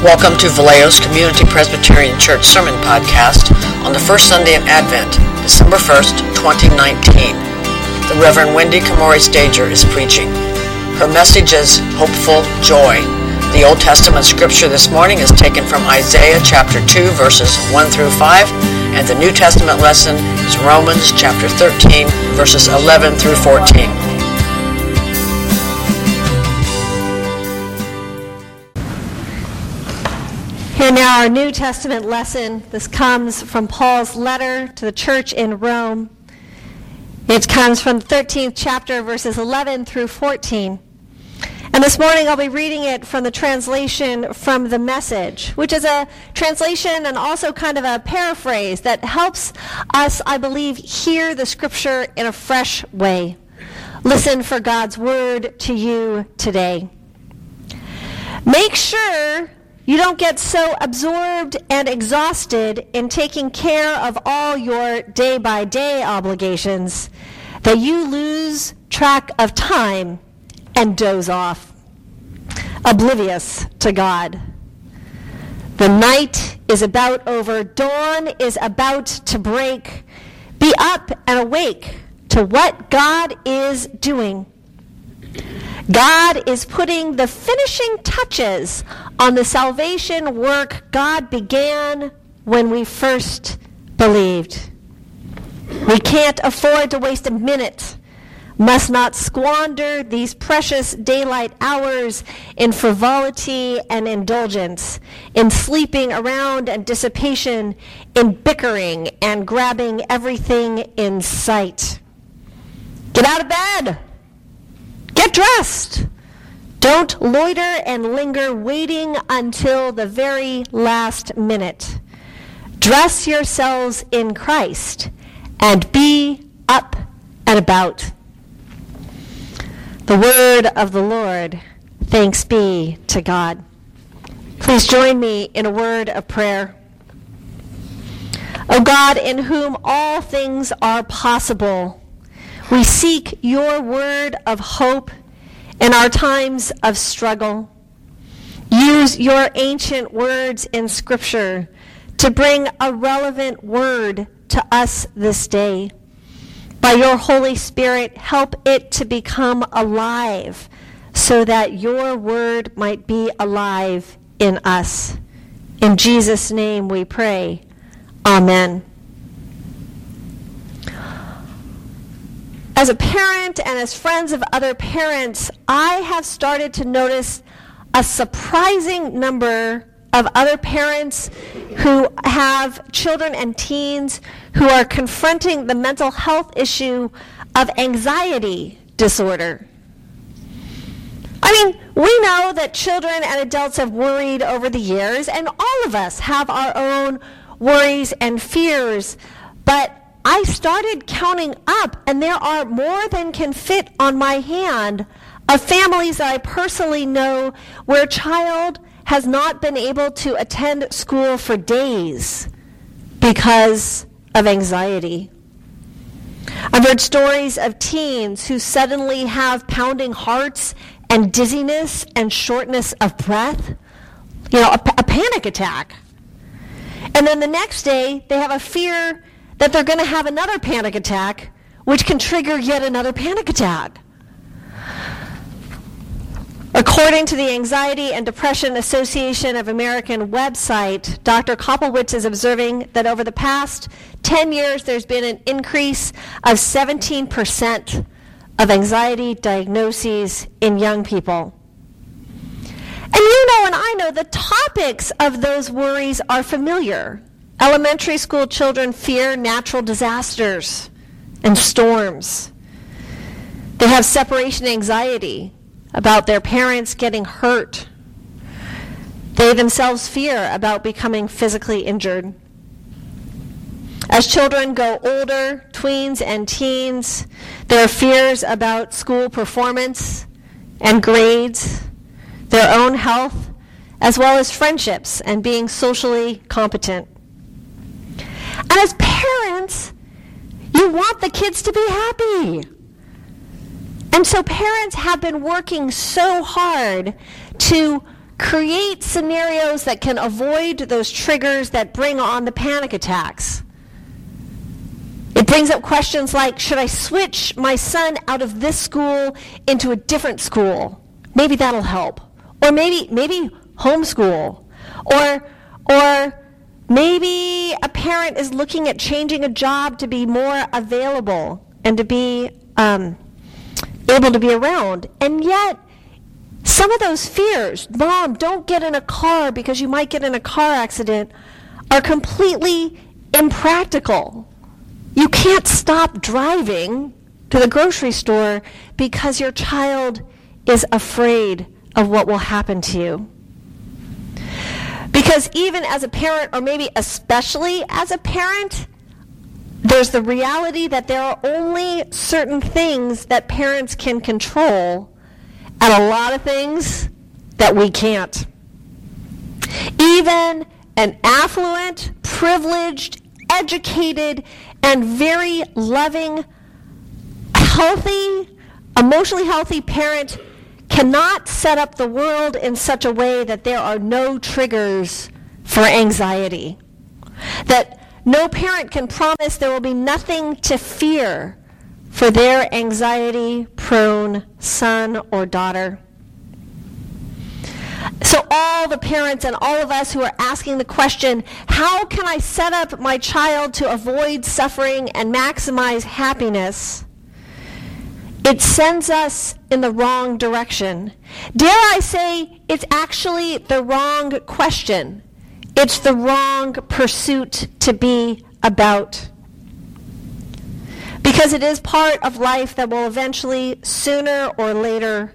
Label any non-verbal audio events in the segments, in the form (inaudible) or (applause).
Welcome to Vallejo's Community Presbyterian Church Sermon Podcast on the first Sunday in Advent, December 1st, 2019. The Reverend Wendy Kamori Stager is preaching. Her message is Hopeful Joy. The Old Testament scripture this morning is taken from Isaiah chapter 2, verses 1 through 5, and the New Testament lesson is Romans chapter 13, verses 11 through 14. Now, our New Testament lesson. This comes from Paul's letter to the church in Rome. It comes from the 13th chapter, verses 11 through 14. And this morning I'll be reading it from the translation from the message, which is a translation and also kind of a paraphrase that helps us, I believe, hear the scripture in a fresh way. Listen for God's word to you today. Make sure you don't get so absorbed and exhausted in taking care of all your day by day obligations that you lose track of time and doze off, oblivious to God. The night is about over, dawn is about to break. Be up and awake to what God is doing. God is putting the finishing touches on the salvation work God began when we first believed. We can't afford to waste a minute, must not squander these precious daylight hours in frivolity and indulgence, in sleeping around and dissipation, in bickering and grabbing everything in sight. Get out of bed! Get dressed. Don't loiter and linger waiting until the very last minute. Dress yourselves in Christ and be up and about. The word of the Lord. Thanks be to God. Please join me in a word of prayer. O God, in whom all things are possible, we seek your word of hope in our times of struggle. Use your ancient words in Scripture to bring a relevant word to us this day. By your Holy Spirit, help it to become alive so that your word might be alive in us. In Jesus' name we pray. Amen. As a parent and as friends of other parents, I have started to notice a surprising number of other parents who have children and teens who are confronting the mental health issue of anxiety disorder. I mean, we know that children and adults have worried over the years, and all of us have our own worries and fears, but I started counting up, and there are more than can fit on my hand of families that I personally know where a child has not been able to attend school for days because of anxiety. I've heard stories of teens who suddenly have pounding hearts and dizziness and shortness of breath, you know, a, a panic attack. And then the next day, they have a fear that they're going to have another panic attack, which can trigger yet another panic attack. According to the Anxiety and Depression Association of American website, Dr. Koplewicz is observing that over the past 10 years, there's been an increase of 17% of anxiety diagnoses in young people. And you know, and I know, the topics of those worries are familiar. Elementary school children fear natural disasters and storms. They have separation anxiety about their parents getting hurt. They themselves fear about becoming physically injured. As children go older, tweens and teens, their fears about school performance and grades, their own health, as well as friendships and being socially competent. As parents, you want the kids to be happy. And so parents have been working so hard to create scenarios that can avoid those triggers that bring on the panic attacks. It brings up questions like Should I switch my son out of this school into a different school? Maybe that'll help. Or maybe, maybe homeschool. Or, or maybe a parent is looking at changing a job to be more available and to be um, able to be around. And yet, some of those fears, mom, don't get in a car because you might get in a car accident, are completely impractical. You can't stop driving to the grocery store because your child is afraid of what will happen to you. Because even as a parent, or maybe especially as a parent, there's the reality that there are only certain things that parents can control and a lot of things that we can't. Even an affluent, privileged, educated, and very loving, healthy, emotionally healthy parent cannot set up the world in such a way that there are no triggers for anxiety. That no parent can promise there will be nothing to fear for their anxiety prone son or daughter. So, all the parents and all of us who are asking the question, how can I set up my child to avoid suffering and maximize happiness? It sends us in the wrong direction. Dare I say, it's actually the wrong question. It's the wrong pursuit to be about. Because it is part of life that will eventually, sooner or later,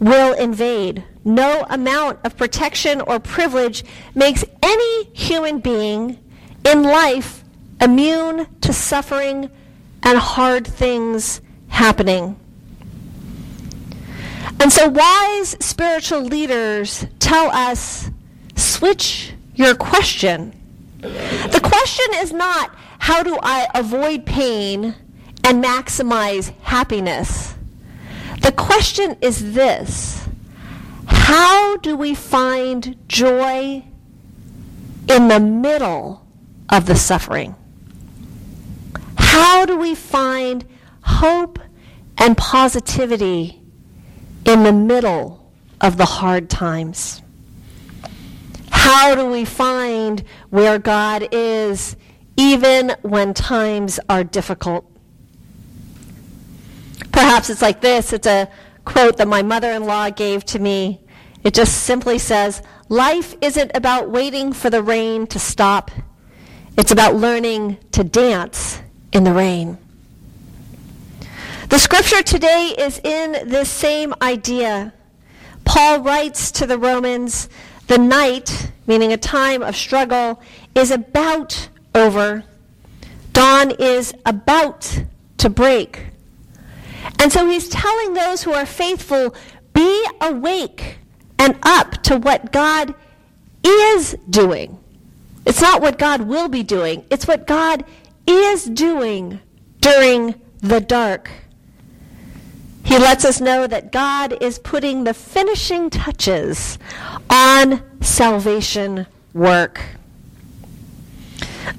will invade. No amount of protection or privilege makes any human being in life immune to suffering and hard things happening. And so, wise spiritual leaders tell us switch your question. The question is not, how do I avoid pain and maximize happiness? The question is this How do we find joy in the middle of the suffering? How do we find hope and positivity in the middle of the hard times? How do we find where God is even when times are difficult? Perhaps it's like this it's a quote that my mother in law gave to me. It just simply says, Life isn't about waiting for the rain to stop, it's about learning to dance in the rain. The scripture today is in this same idea. Paul writes to the Romans, the night, meaning a time of struggle, is about over. Dawn is about to break. And so he's telling those who are faithful, be awake and up to what God is doing. It's not what God will be doing, it's what God is doing during the dark. He lets us know that God is putting the finishing touches on salvation work.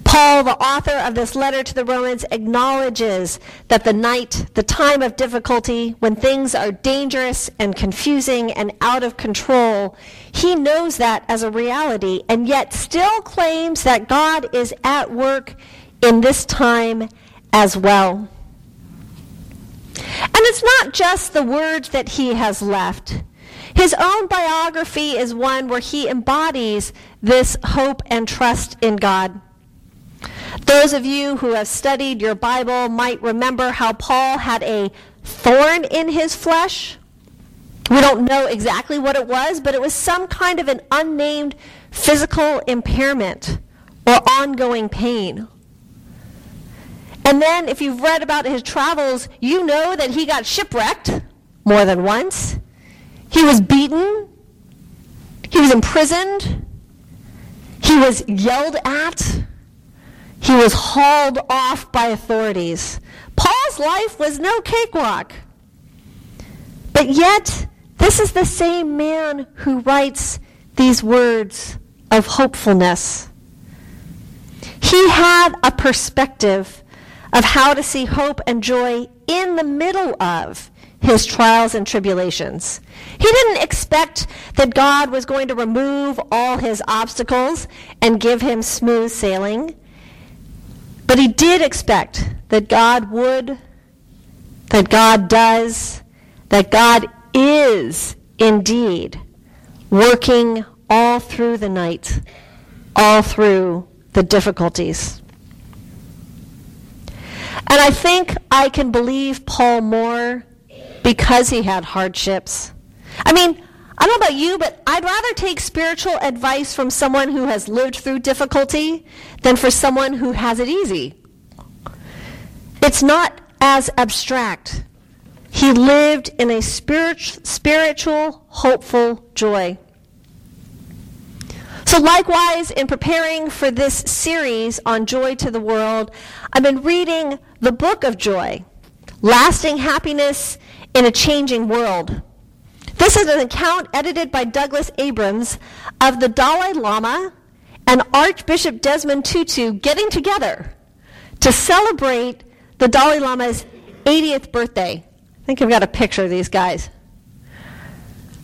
Paul, the author of this letter to the Romans, acknowledges that the night, the time of difficulty, when things are dangerous and confusing and out of control, he knows that as a reality and yet still claims that God is at work in this time as well. And it's not just the words that he has left. His own biography is one where he embodies this hope and trust in God. Those of you who have studied your Bible might remember how Paul had a thorn in his flesh. We don't know exactly what it was, but it was some kind of an unnamed physical impairment or ongoing pain. And then, if you've read about his travels, you know that he got shipwrecked more than once. He was beaten. He was imprisoned. He was yelled at. He was hauled off by authorities. Paul's life was no cakewalk. But yet, this is the same man who writes these words of hopefulness. He had a perspective of how to see hope and joy in the middle of his trials and tribulations. He didn't expect that God was going to remove all his obstacles and give him smooth sailing. But he did expect that God would, that God does, that God is indeed working all through the night, all through the difficulties. And I think I can believe Paul more because he had hardships. I mean, I don't know about you, but I'd rather take spiritual advice from someone who has lived through difficulty than for someone who has it easy. It's not as abstract. He lived in a spirit, spiritual, hopeful joy. So, likewise, in preparing for this series on joy to the world, I've been reading the book of joy, Lasting Happiness in a Changing World. This is an account edited by Douglas Abrams of the Dalai Lama and Archbishop Desmond Tutu getting together to celebrate the Dalai Lama's 80th birthday. I think I've got a picture of these guys.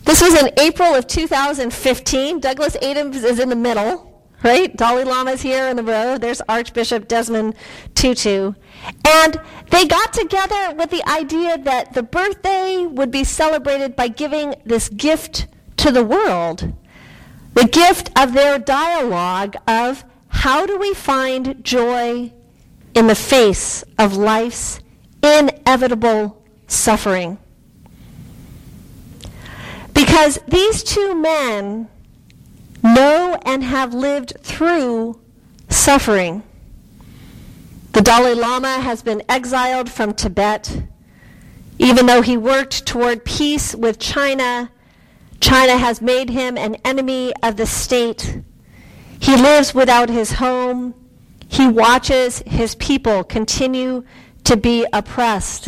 This was in April of 2015. Douglas Abrams is in the middle, right? Dalai Lama's here in the row. There's Archbishop Desmond Tutu. And they got together with the idea that the birthday would be celebrated by giving this gift to the world the gift of their dialogue of how do we find joy in the face of life's inevitable suffering. Because these two men know and have lived through suffering. The Dalai Lama has been exiled from Tibet. Even though he worked toward peace with China, China has made him an enemy of the state. He lives without his home. He watches his people continue to be oppressed.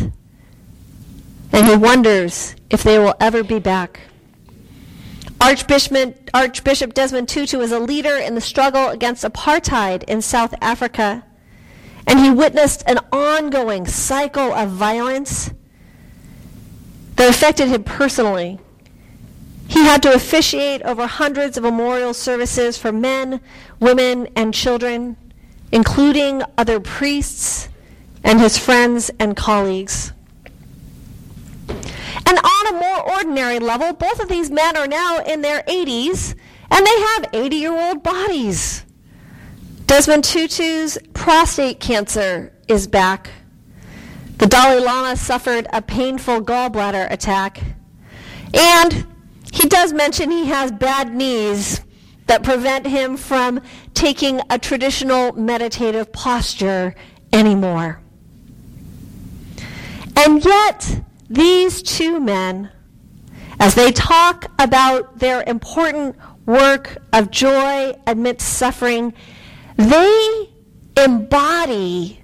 And he wonders if they will ever be back. Archbishop, Archbishop Desmond Tutu was a leader in the struggle against apartheid in South Africa. And he witnessed an ongoing cycle of violence that affected him personally. He had to officiate over hundreds of memorial services for men, women, and children, including other priests and his friends and colleagues. And on a more ordinary level, both of these men are now in their 80s and they have 80 year old bodies. Desmond Tutu's prostate cancer is back. The Dalai Lama suffered a painful gallbladder attack. And he does mention he has bad knees that prevent him from taking a traditional meditative posture anymore. And yet, these two men, as they talk about their important work of joy amidst suffering, they embody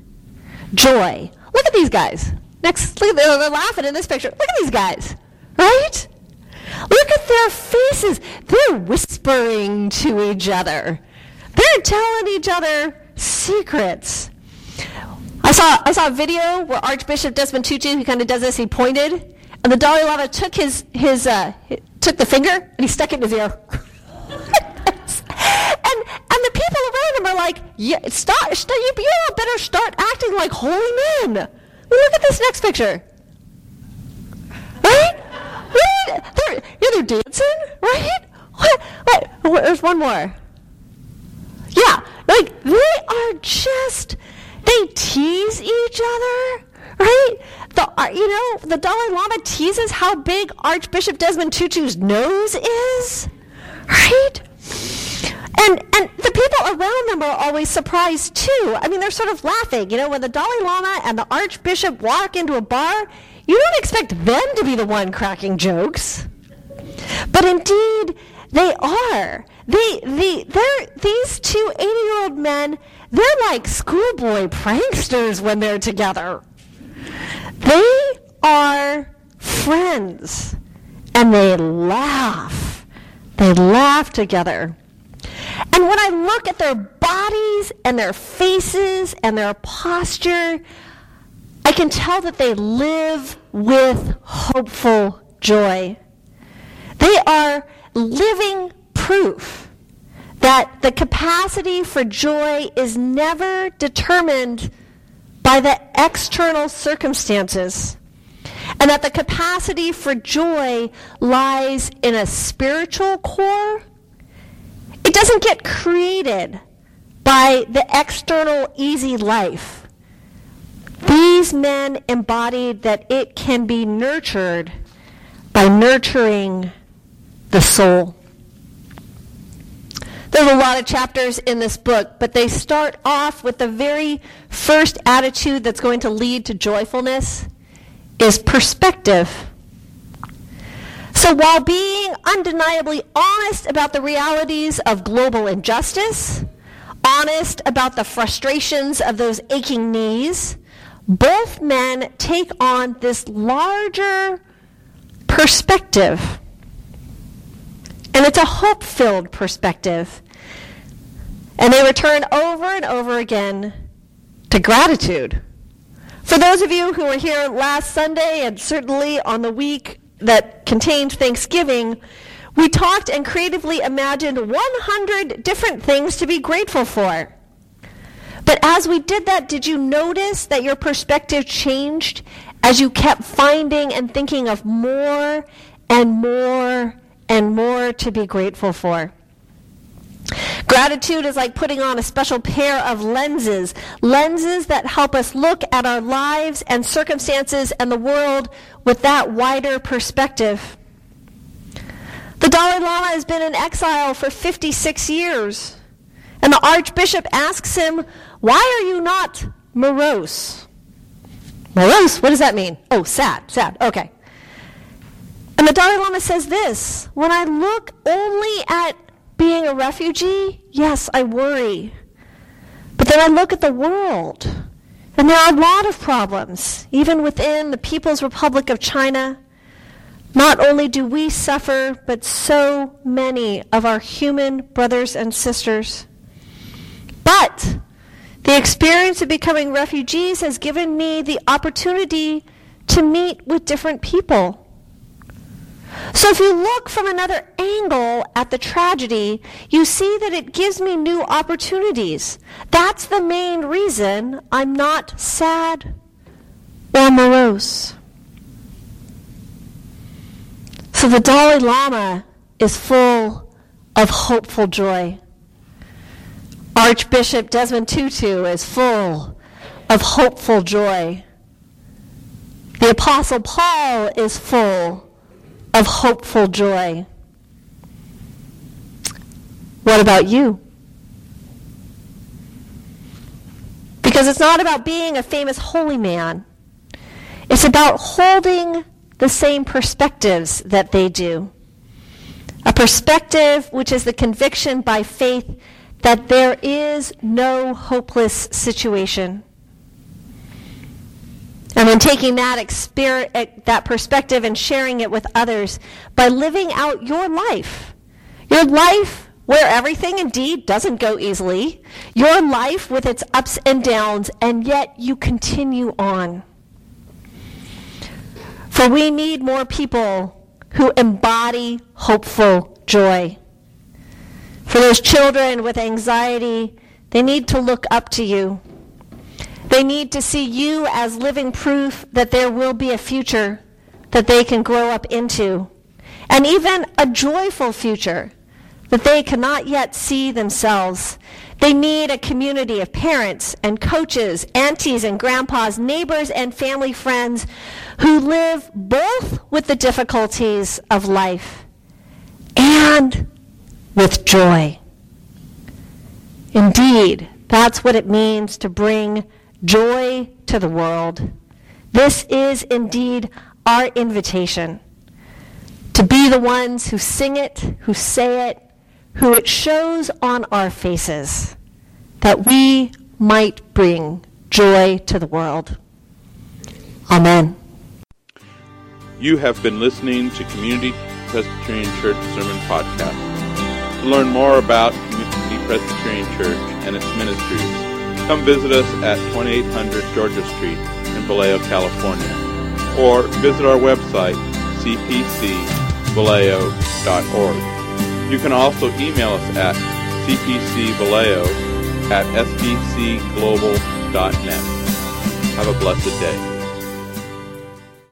joy. Look at these guys. Next, look at they're, they're laughing in this picture. Look at these guys, right? Look at their faces. They're whispering to each other. They're telling each other secrets. I saw I saw a video where Archbishop Desmond Tutu he kind of does this. He pointed, and the Dalai Lama took his his uh, took the finger and he stuck it in his ear. (laughs) and and the people around him are like, yeah, you, you all better start acting like holy men. Look at this next picture. Right? right? They're, yeah, they're dancing, right? What? What? There's one more. Yeah, like they are just, they tease each other, right? The, uh, you know, the Dalai Lama teases how big Archbishop Desmond Tutu's nose is, right? And and the people around them are always surprised too. I mean, they're sort of laughing. You know, when the Dalai Lama and the Archbishop walk into a bar, you don't expect them to be the one cracking jokes. But indeed, they are. They, they, they're, these two 80 year old men, they're like schoolboy pranksters when they're together. They are friends and they laugh They laugh together. And when I look at their bodies and their faces and their posture, I can tell that they live with hopeful joy. They are living proof that the capacity for joy is never determined by the external circumstances, and that the capacity for joy lies in a spiritual core. It doesn't get created by the external easy life. These men embodied that it can be nurtured by nurturing the soul. There's a lot of chapters in this book, but they start off with the very first attitude that's going to lead to joyfulness is perspective. So while being undeniably honest about the realities of global injustice, honest about the frustrations of those aching knees, both men take on this larger perspective. And it's a hope filled perspective. And they return over and over again to gratitude. For those of you who were here last Sunday and certainly on the week that contained Thanksgiving, we talked and creatively imagined 100 different things to be grateful for. But as we did that, did you notice that your perspective changed as you kept finding and thinking of more and more and more to be grateful for? Gratitude is like putting on a special pair of lenses, lenses that help us look at our lives and circumstances and the world with that wider perspective. The Dalai Lama has been in exile for 56 years, and the Archbishop asks him, Why are you not morose? Morose? What does that mean? Oh, sad, sad. Okay. And the Dalai Lama says this When I look only at being a refugee, yes, I worry. But then I look at the world, and there are a lot of problems, even within the People's Republic of China. Not only do we suffer, but so many of our human brothers and sisters. But the experience of becoming refugees has given me the opportunity to meet with different people so if you look from another angle at the tragedy, you see that it gives me new opportunities. That's the main reason I'm not sad or morose. So the Dalai Lama is full of hopeful joy. Archbishop Desmond Tutu is full of hopeful joy. The Apostle Paul is full of hopeful joy. What about you? Because it's not about being a famous holy man. It's about holding the same perspectives that they do. A perspective which is the conviction by faith that there is no hopeless situation. And then taking that experience, eh, that perspective and sharing it with others by living out your life. Your life where everything indeed doesn't go easily. Your life with its ups and downs, and yet you continue on. For we need more people who embody hopeful joy. For those children with anxiety, they need to look up to you. They need to see you as living proof that there will be a future that they can grow up into, and even a joyful future that they cannot yet see themselves. They need a community of parents and coaches, aunties and grandpas, neighbors and family friends who live both with the difficulties of life and with joy. Indeed, that's what it means to bring joy to the world. This is indeed our invitation to be the ones who sing it, who say it, who it shows on our faces, that we might bring joy to the world. Amen. You have been listening to Community Presbyterian Church Sermon Podcast. To learn more about Community Presbyterian Church and its ministries, come visit us at 2800 Georgia Street in Vallejo, California, or visit our website, cpcvallejo.org. You can also email us at cpcvallejo at sbcglobal.net. Have a blessed day.